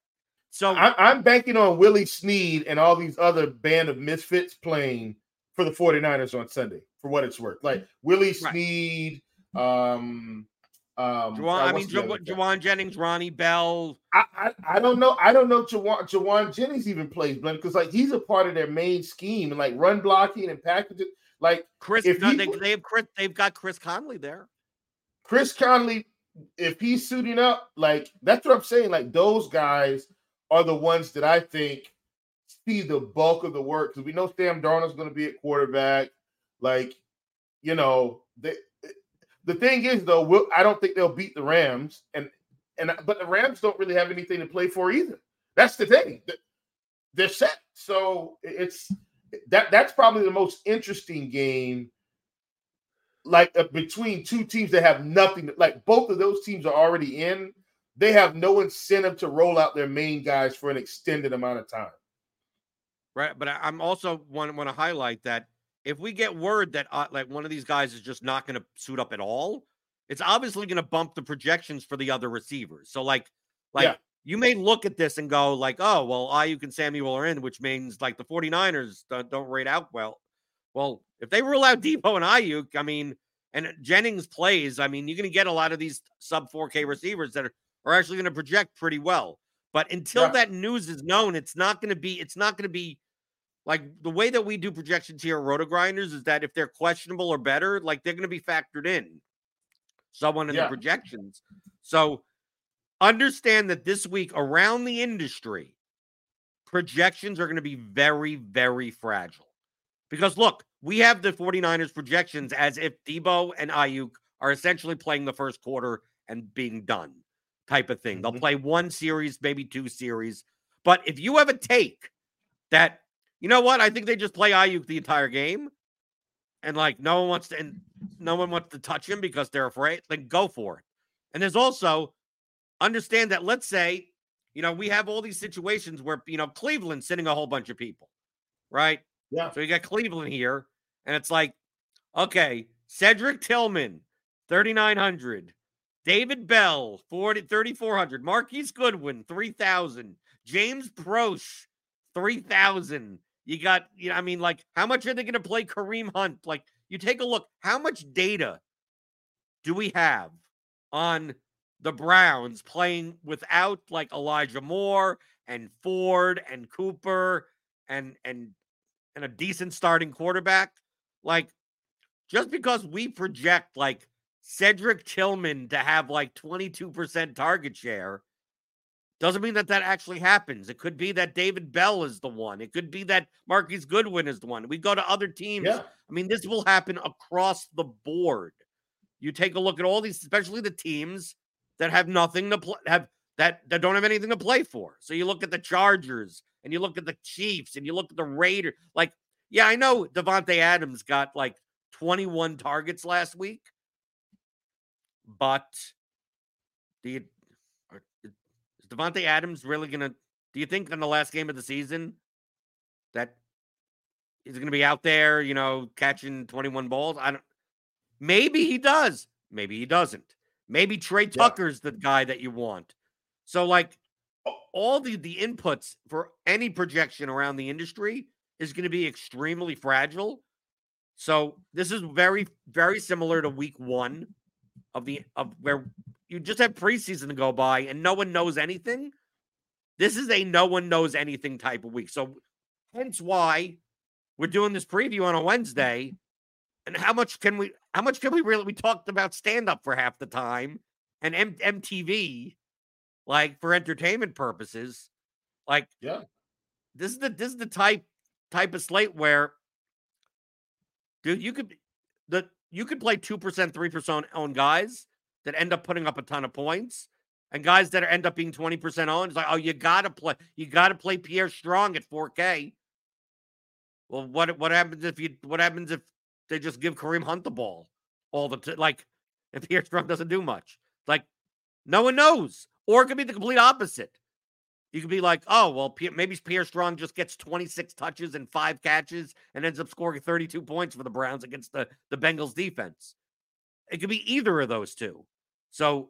[SPEAKER 1] So
[SPEAKER 2] I, am banking on Willie Snead and all these other band of misfits playing for the 49ers on Sunday, for what it's worth. Like Willie right. um, um,
[SPEAKER 1] Jauan, I mean, Jauan Jennings, Ronnie Bell.
[SPEAKER 2] I, I, I don't know. I don't know. Jauan, Jauan Jennings even plays blend because like he's a part of their main scheme and like run blocking and packaging. Like
[SPEAKER 1] Chris, no, he, they, they have Chris. They've got Chris Conley there.
[SPEAKER 2] Chris Conley if he's suiting up, like that's what I'm saying. Like those guys are the ones that I think see the bulk of the work because we know Sam Darnold's going to be at quarterback. Like, you know, they, the thing is though, we'll, I don't think they'll beat the Rams, and and but the Rams don't really have anything to play for either. That's the thing. They're set, so it's that that's probably the most interesting game like uh, between two teams that have nothing, like both of those teams are already in, they have no incentive to roll out their main guys for an extended amount of time.
[SPEAKER 1] Right, but I'm also want want to highlight that if we get word that uh, like one of these guys is just not going to suit up at all, it's obviously going to bump the projections for the other receivers. So like, like yeah. you may look at this and go like, oh well, Aiyuk and Samuel are in, which means like the 49ers don't, don't rate out well. Well, if they rule out [LAUGHS] Deebo and Aiyuk, I mean, and Jennings plays, I mean, you're going to get a lot of these sub 4K receivers that are, are actually going to project pretty well. But until yeah. that news is known, it's not going to be, it's not going to be like the way that we do projections here at RotoGrinders is that if they're questionable or better, like they're going to be factored in someone in yeah. the projections. So understand that this week around the industry, projections are going to be very, very fragile. Because look, we have the 49ers projections as if Deebo and Aiyuk are essentially playing the first quarter and being done type of thing. They'll mm-hmm. play one series, maybe two series. But if you have a take that, you know what, I think they just play Aiyuk the entire game and like no one wants to and no one wants to touch him because they're afraid, then go for it. And there's also understand that let's say, you know, we have all these situations where, you know, Cleveland sending a whole bunch of people, right?
[SPEAKER 2] Yeah.
[SPEAKER 1] So you got Cleveland here, and it's like, okay, Cedric Tillman, 3,900. David Bell, 40, 3,400. Marquise Goodwin, 3,000. James Proche, 3,000. You got, you know, I mean, like, how much are they going to play Kareem Hunt? Like, you take a look, how much data do we have on the Browns playing without like Elijah Moore and Ford and Cooper and and and a decent starting quarterback, like just because we project like Cedric Tillman to have like 22% target share doesn't mean that that actually happens. It could be that David Bell is the one. It could be that Marquise Goodwin is the one. We go to other teams. Yeah. I mean, this will happen across the board. You take a look at all these, especially the teams that have nothing to play, have that that don't have anything to play for. So you look at the Chargers and you look at the Chiefs and you look at the Raiders. Like, yeah, I know Davante Adams got like 21 targets last week, but do you Davante Adams really gonna? Do you think in the last game of the season that he's gonna be out there, you know, catching 21 balls? I don't. Maybe he does. Maybe he doesn't. Maybe Tre Tucker's yeah. the guy that you want. So, like, all the the inputs for any projection around the industry is going to be extremely fragile. So this is very very similar to week 1 of the of where you just have preseason to go by and no one knows anything. This is a no one knows anything type of week. So hence why we're doing this preview on a Wednesday. And how much can we how much can we really we talked about stand up for half the time and M- MTV like for entertainment purposes. Like
[SPEAKER 2] yeah.
[SPEAKER 1] This is the this is the type type of slate where dude, you could the you could play 2%, 3% owned guys that end up putting up a ton of points and guys that end up being 20% owned. It's like, oh, you gotta play, you gotta play Pierre Strong at 4K. Well, what what happens if you what happens if they just give Kareem Hunt the ball all the time? Like [LAUGHS] if Pierre Strong doesn't do much. Like no one knows. Or it could be the complete opposite. You could be like, oh, well, maybe Pierre Strong just gets 26 touches and five catches and ends up scoring 32 points for the Browns against the, the Bengals defense. It could be either of those two. So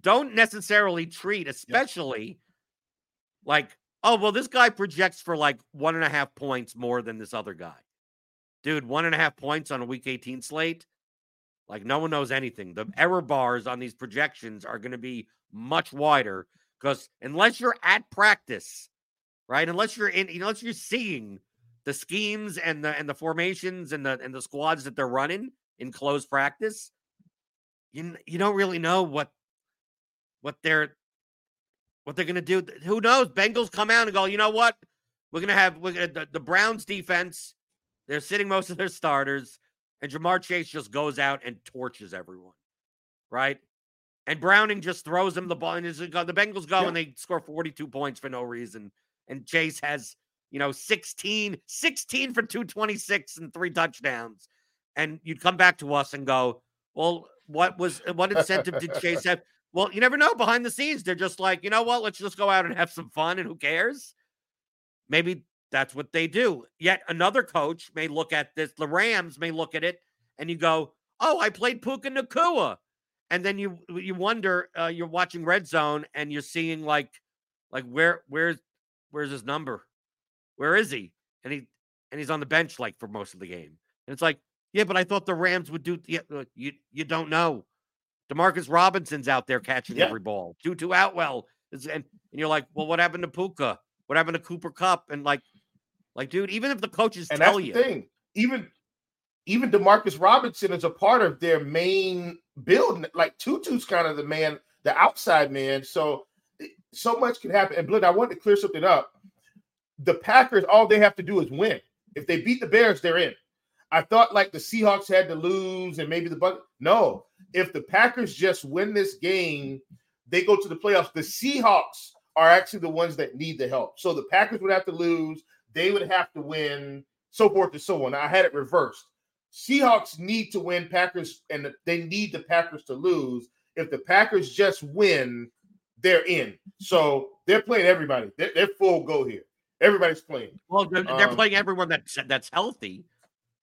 [SPEAKER 1] don't necessarily treat, especially yeah. like, oh, well, this guy projects for like one and a half points more than this other guy. Dude, one and a half points on a week 18 slate. Like, no one knows anything. The error bars on these projections are going to be much wider because unless you're at practice, right? Unless you're in, unless you're seeing the schemes and the and the formations and the and the squads that they're running in close practice, you you don't really know what what they're what they're gonna do. Who knows? Bengals come out and go, you know what? We're gonna have we're gonna, the, the Browns defense. They're sitting most of their starters, and Ja'Marr Chase just goes out and torches everyone, right? And Browning just throws him the ball, and the Bengals go yeah. and they score 42 points for no reason. And Chase has, you know, 16, 16 for 226 and three touchdowns. And you'd come back to us and go, well, what was what incentive did Chase [LAUGHS] have? Well, you never know. Behind the scenes, they're just like, you know what? Let's just go out and have some fun, and who cares? Maybe that's what they do. Yet another coach may look at this. The Rams may look at it, and you go, "Oh, I played Puka Nacua," and then you you wonder uh, you're watching red zone and you're seeing like like where where's where's his number where is he and he and he's on the bench like for most of the game and it's like yeah but i thought the rams would do yeah, you you don't know demarcus robinson's out there catching yeah. every ball tutu atwell is, and, and you're like well what happened to puka what happened to Cooper Kupp? and like like dude even if the coaches
[SPEAKER 2] and
[SPEAKER 1] tell
[SPEAKER 2] that's
[SPEAKER 1] you
[SPEAKER 2] the thing even even Demarcus Robinson is a part of their main build. Like Tutu's kind of the man, the outside man. So eh, so much can happen. And Blood, I wanted to clear something up. The Packers, all they have to do is win. If they beat the Bears, they're in. I thought like the Seahawks had to lose and maybe the Buck. No, if the Packers just win this game, they go to the playoffs. The Seahawks are actually the ones that need the help. So the Packers would have to lose, they would have to win, so forth and so on. I had it reversed. Seahawks need to win. Packers and they need the Packers to lose. If the Packers just win, they're in. So they're playing everybody. They're, they're full go here. Everybody's playing.
[SPEAKER 1] Well, they're, they're um, playing everyone that's that's healthy.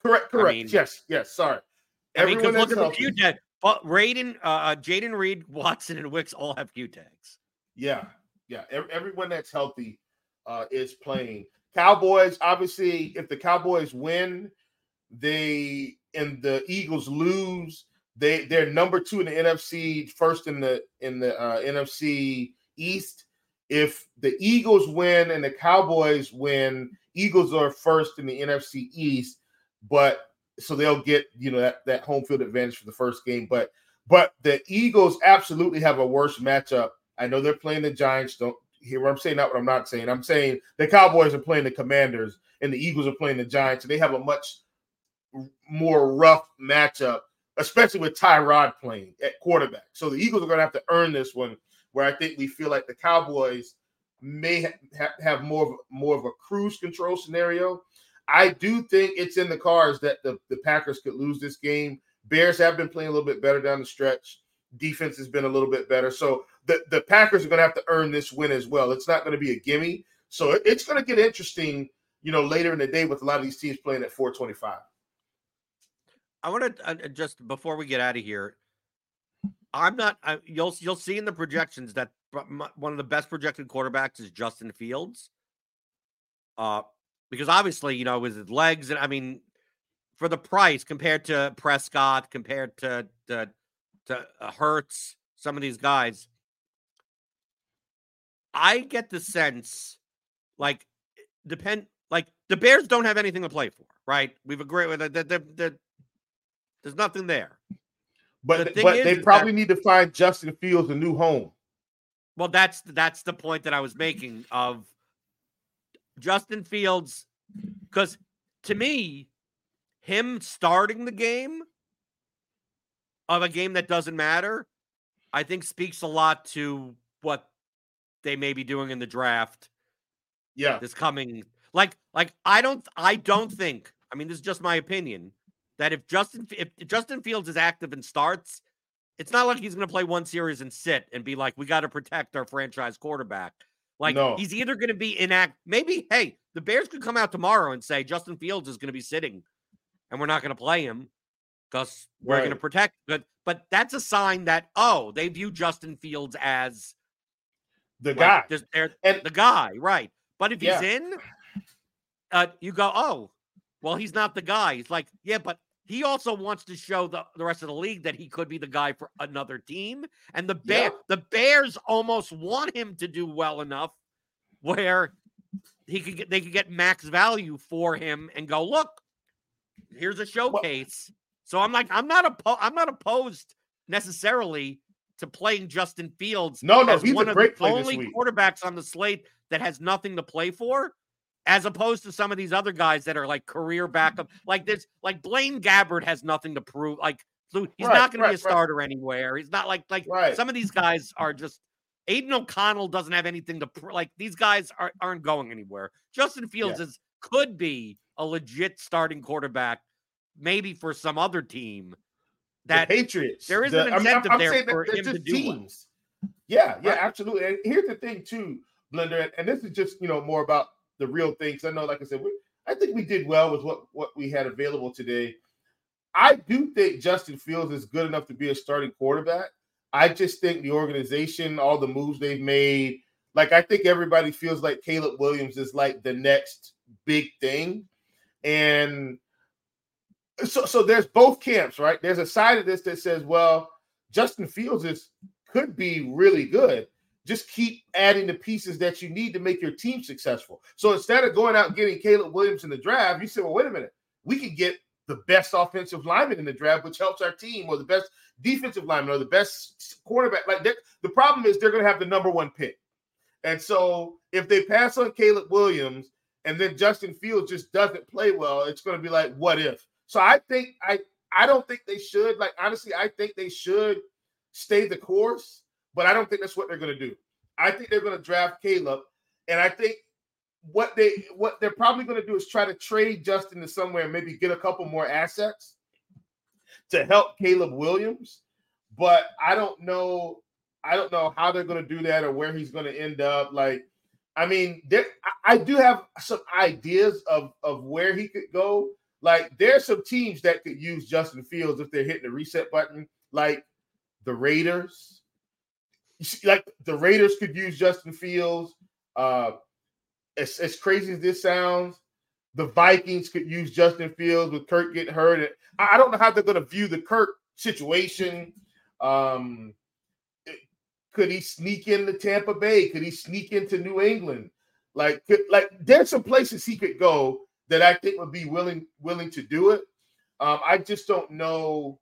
[SPEAKER 2] Correct. Correct. I mean, yes. Yes. Sorry.
[SPEAKER 1] I mean, because look at the Q tag. But Raiden, uh, uh, Jayden Reed, [LAUGHS] Watson, and Wicks all have Q tags.
[SPEAKER 2] Yeah. Yeah. Everyone that's healthy uh, is playing. Cowboys, obviously, if the Cowboys win, they and the Eagles lose, they they're number two in the NFC, first in the in the uh, NFC East. If the Eagles win and the Cowboys win, Eagles are first in the NFC East, but so they'll get you know that, that home field advantage for the first game. But but the Eagles absolutely have a worse matchup. I know they're playing the Giants. Don't hear what I'm saying, not what I'm not saying. I'm saying the Cowboys are playing the Commanders and the Eagles are playing the Giants, and they have a much more rough matchup, especially with Tyrod playing at quarterback. So the Eagles are going to have to earn this one. Where I think we feel like the Cowboys may ha- have more of more of a cruise control scenario. I do think it's in the cards that the, the Packers could lose this game. Bears have been playing a little bit better down the stretch. Defense has been a little bit better. So the, the Packers are going to have to earn this win as well. It's not going to be a gimme. So it, it's going to get interesting, you know, later in the day with a lot of these teams playing at 425.
[SPEAKER 1] I want to uh, uh, just before we get out of here. I'm not. I, you'll you'll see in the projections that one of the best projected quarterbacks is Justin Fields. Uh, because obviously you know with his legs and I mean, for the price compared to Prescott, compared to to to uh, Hurts, some of these guys, I get the sense like depend like the Bears don't have anything to play for, right? We've agreed with that. The, there's nothing there.
[SPEAKER 2] But the but is, they probably that, need to find Justin Fields a new home.
[SPEAKER 1] Well, that's that's the point that I was making of Justin Fields, because to me, him starting the game of a game that doesn't matter, I think speaks a lot to what they may be doing in the draft.
[SPEAKER 2] Yeah.
[SPEAKER 1] This coming like like I don't I don't think, I mean this is just my opinion, that if Justin if Justin Fields is active and starts, it's not like he's going to play one series and sit and be like we got to protect our franchise quarterback. Like no. he's either going to be inact maybe hey, the Bears could come out tomorrow and say Justin Fields is going to be sitting and we're not going to play him because we're right. going to protect. But but that's a sign that oh, they view Justin Fields as
[SPEAKER 2] the like,
[SPEAKER 1] guy, they're, and, the guy, right? But if yeah. he's in, uh, you go, oh, well, he's not the guy. He's like, yeah, but he also wants to show the, the rest of the league that he could be the guy for another team. And the bear, yeah. the Bears almost want him to do well enough where he could get they could get max value for him and go, look, here's a showcase. Well, so I'm like, I'm not oppo- I'm not opposed necessarily to playing Justin Fields.
[SPEAKER 2] No, no, he's
[SPEAKER 1] one
[SPEAKER 2] a great
[SPEAKER 1] of the only quarterbacks on the slate that has nothing to play for as opposed to some of these other guys that are like career backup. Like this, like Blaine Gabbert has nothing to prove. Like he's right, not going right, to be a starter right. anywhere. He's not like like some of these guys are just. Aidan O'Connell doesn't have anything to pr- like. These guys are, aren't going anywhere. Justin Fields yeah. is could be a legit starting quarterback, maybe for some other team. That
[SPEAKER 2] the Patriots.
[SPEAKER 1] There is the, an incentive I'm, I'm there for him to do. Teams.
[SPEAKER 2] Yeah, yeah, absolutely. And here's the thing, too, Blender, and this is just you know more about the real thing. Because I know, like I said, we, I think we did well with what what we had available today. I do think Justin Fields is good enough to be a starting quarterback. I just think the organization, all the moves they've made, like I think everybody feels like Caleb Williams is like the next big thing. And so so there's both camps, right? There's a side of this that says, well, Justin Fields is could be really good just keep adding the pieces that you need to make your team successful. So instead of going out and getting Caleb Williams in the draft, you say, well, wait a minute, we can get the best offensive lineman in the draft, which helps our team, or the best defensive lineman, or the best quarterback. Like the problem is they're going to have the number one pick. And so if they pass on Caleb Williams and then Justin Fields just doesn't play well, it's going to be like, what if? So I think I I don't think they should. Like honestly, I think they should stay the course but I don't think that's what they're going to do. I think they're going to draft Caleb, and I think what they what they're probably going to do is try to trade Justin to somewhere and maybe get a couple more assets to help Caleb Williams. But I don't know. I don't know how they're going to do that or where he's going to end up. Like, I mean, there, I do have some ideas of of where he could go. Like, there's some teams that could use Justin Fields if they're hitting the reset button, like the Raiders like the Raiders could use Justin Fields. Uh, as, as crazy as this sounds, the Vikings could use Justin Fields with Kirk getting hurt. I, I don't know how they're going to view the Kirk situation. Um, could he sneak into Tampa Bay? Could he sneak into New England? Like, could, like there's some places he could go that I think would be willing willing to do it. Um, I just don't know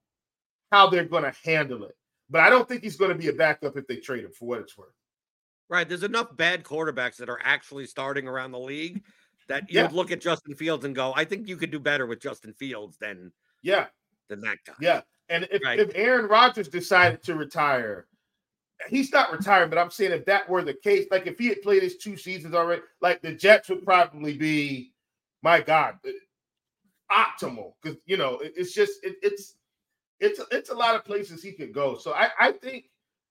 [SPEAKER 2] how they're going to handle it. But I don't think he's going to be a backup if they trade him for what it's worth.
[SPEAKER 1] Right. There's enough bad quarterbacks that are actually starting around the league that you yeah. would look at Justin Fields and go, I think you could do better with Justin Fields than
[SPEAKER 2] yeah
[SPEAKER 1] than that guy.
[SPEAKER 2] Yeah. And if, right. if Aaron Rodgers decided to retire, he's not retiring, but I'm saying if that were the case, like if he had played his two seasons already, like the Jets would probably be, my God, optimal because you know it's just it, it's it's it's a lot of places he could go. So I, I think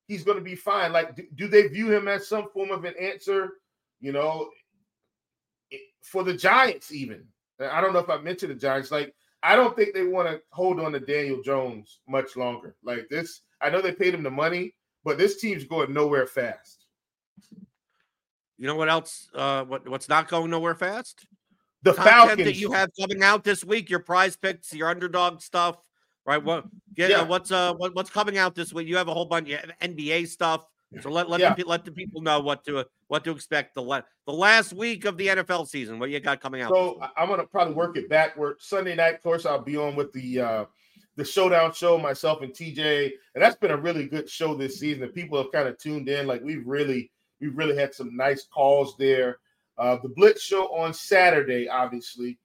[SPEAKER 2] he's going to be fine. Like, do, do, they view him as some form of an answer? You know, for the Giants, even. I don't know if I mentioned the Giants. Like, I don't think they want to hold on to Daniel Jones much longer. Like this, I know they paid him the money, but this team's going nowhere fast.
[SPEAKER 1] You know what else? Uh, what what's not going nowhere fast?
[SPEAKER 2] The Falcons
[SPEAKER 1] that you have coming out this week, your prize picks, your underdog stuff right? What get, yeah. Uh, what's uh what, what's coming out this week? You have a whole bunch of NBA stuff. So let let yeah. the, let the people know what to what to expect the la- the last week of the NFL season. What you got coming out?
[SPEAKER 2] So I'm gonna probably work it backward. Sunday night, of course, I'll be on with the uh the showdown show, myself and TJ, and that's been a really good show this season. And people have kind of tuned in. Like we've really we've really had some nice calls there. Uh, the Blitz show on Saturday, obviously,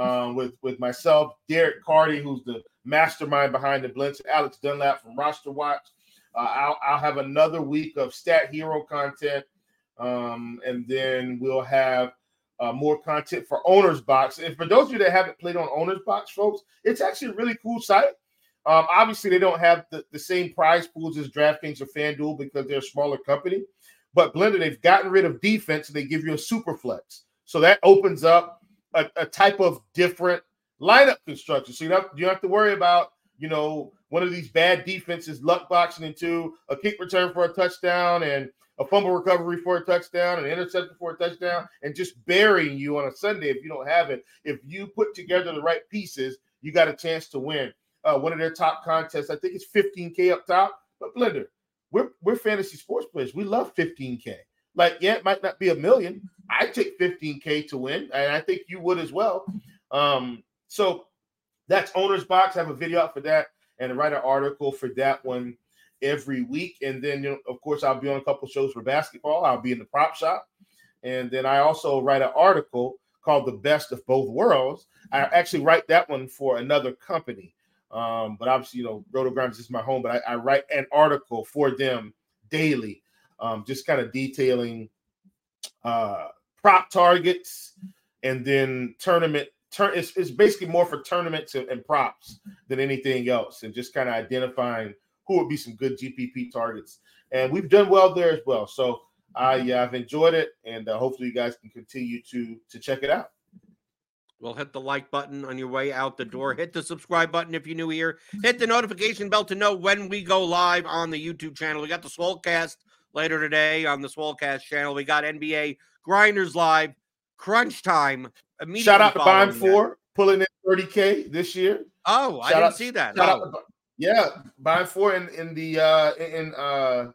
[SPEAKER 2] um, with with myself, Derek Carty, who's the mastermind behind the Blitz, Alex Dunlap from Roster Watch. Uh, I'll, I'll have another week of Stat Hero content, um, and then we'll have uh, more content for Owners Box. And for those of you that haven't played on Owners Box, folks, it's actually a really cool site. Um, obviously, they don't have the, the same prize pools as DraftKings or FanDuel because they're a smaller company. But Blender, they've gotten rid of defense and they give you a super flex. So that opens up a, a type of different lineup construction. So you don't, you don't have to worry about, you know, one of these bad defenses luck boxing into a kick return for a touchdown and a fumble recovery for a touchdown, and an interception for a touchdown, and just burying you on a Sunday if you don't have it. If you put together the right pieces, you got a chance to win. Uh, one of their top contests, I think it's 15K up top. But Blender, we're we're fantasy sports players. We love 15K. Like, yeah, it might not be a million. I take 15K to win, and I think you would as well. Um, so that's owner's box. I have a video out for that and write an article for that one every week. And then, you know, of course, I'll be on a couple shows for basketball. I'll be in the prop shop. And then I also write an article called The Best of Both Worlds. I actually write that one for another company. Um, but obviously, you know, RotoGrinders is my home, but I, I, write an article for them daily, um, just kind of detailing uh, prop targets and then tournament. Turn it's, it's basically more for tournaments and, and props than anything else, and just kind of identifying who would be some good GPP targets. And we've done well there as well. So I yeah, I've enjoyed it, and uh, hopefully you guys can continue to to check it out.
[SPEAKER 1] Well, hit the like button on your way out the door. Hit the subscribe button if you're new here. Hit the notification bell to know when we go live on the YouTube channel. We got the Swolecast later today on the Swolecast channel. We got NBA Grinders live, crunch time.
[SPEAKER 2] Immediately Shout out to Bime Four pulling in 30k this year.
[SPEAKER 1] Oh, Shout I didn't out, see that. Oh.
[SPEAKER 2] Yeah, Bime Four in in the uh in uh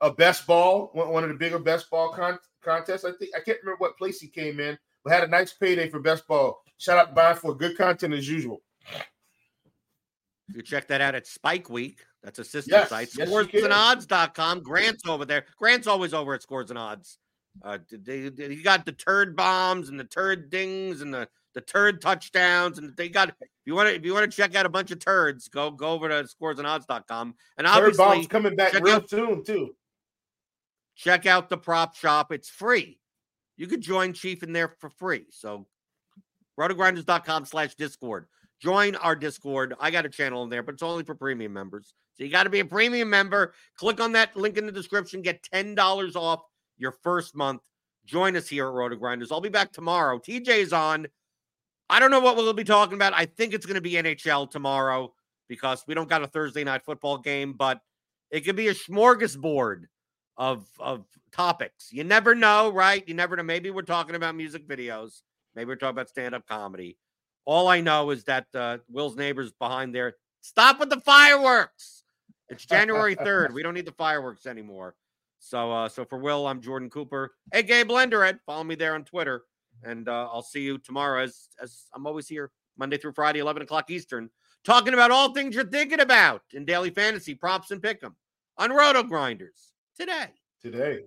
[SPEAKER 2] a best ball, one of the bigger best ball con- contests. I think I can't remember what place he came in, but had a nice payday for best ball. Shout out to Bime for good content as usual.
[SPEAKER 1] You check that out at Spike Week. That's a sister yes, site. Yes, Scoresandodds.com. Grant's over there. Grant's always over at Scores and Odds. Uh, they, they, he got the turd bombs and the turd dings and the, the turd touchdowns. And they got if you want to if you want to check out a bunch of turds, go go over to scoresandodds.com. And obviously
[SPEAKER 2] turd bombs coming back real out, soon too.
[SPEAKER 1] Check out the prop shop. It's free. You could join Chief in there for free. So rotogrinders.com slash discord. Join our Discord. I got a channel in there, but it's only for premium members. So you got to be a premium member. Click on that link in the description. Get $10 off your first month. Join us here at RotoGrinders. I'll be back tomorrow. TJ's on. I don't know what we'll be talking about. I think it's going to be NHL tomorrow because we don't got a Thursday night football game, but it could be a smorgasbord of of topics. You never know, right? You never know. Maybe we're talking about music videos. Maybe we're talking about stand up comedy. All I know is that uh, Will's neighbors behind there stop with the fireworks. It's January 3rd. we don't need the fireworks anymore. So, uh, so for Will, I'm Jordan Cooper, aka BlenderHD. Follow me there on Twitter, and uh, I'll see you tomorrow. As as I'm always here, Monday through Friday, 11 o'clock Eastern, talking about all things you're thinking about in daily fantasy props and pick'em on RotoGrinders today.
[SPEAKER 2] Today.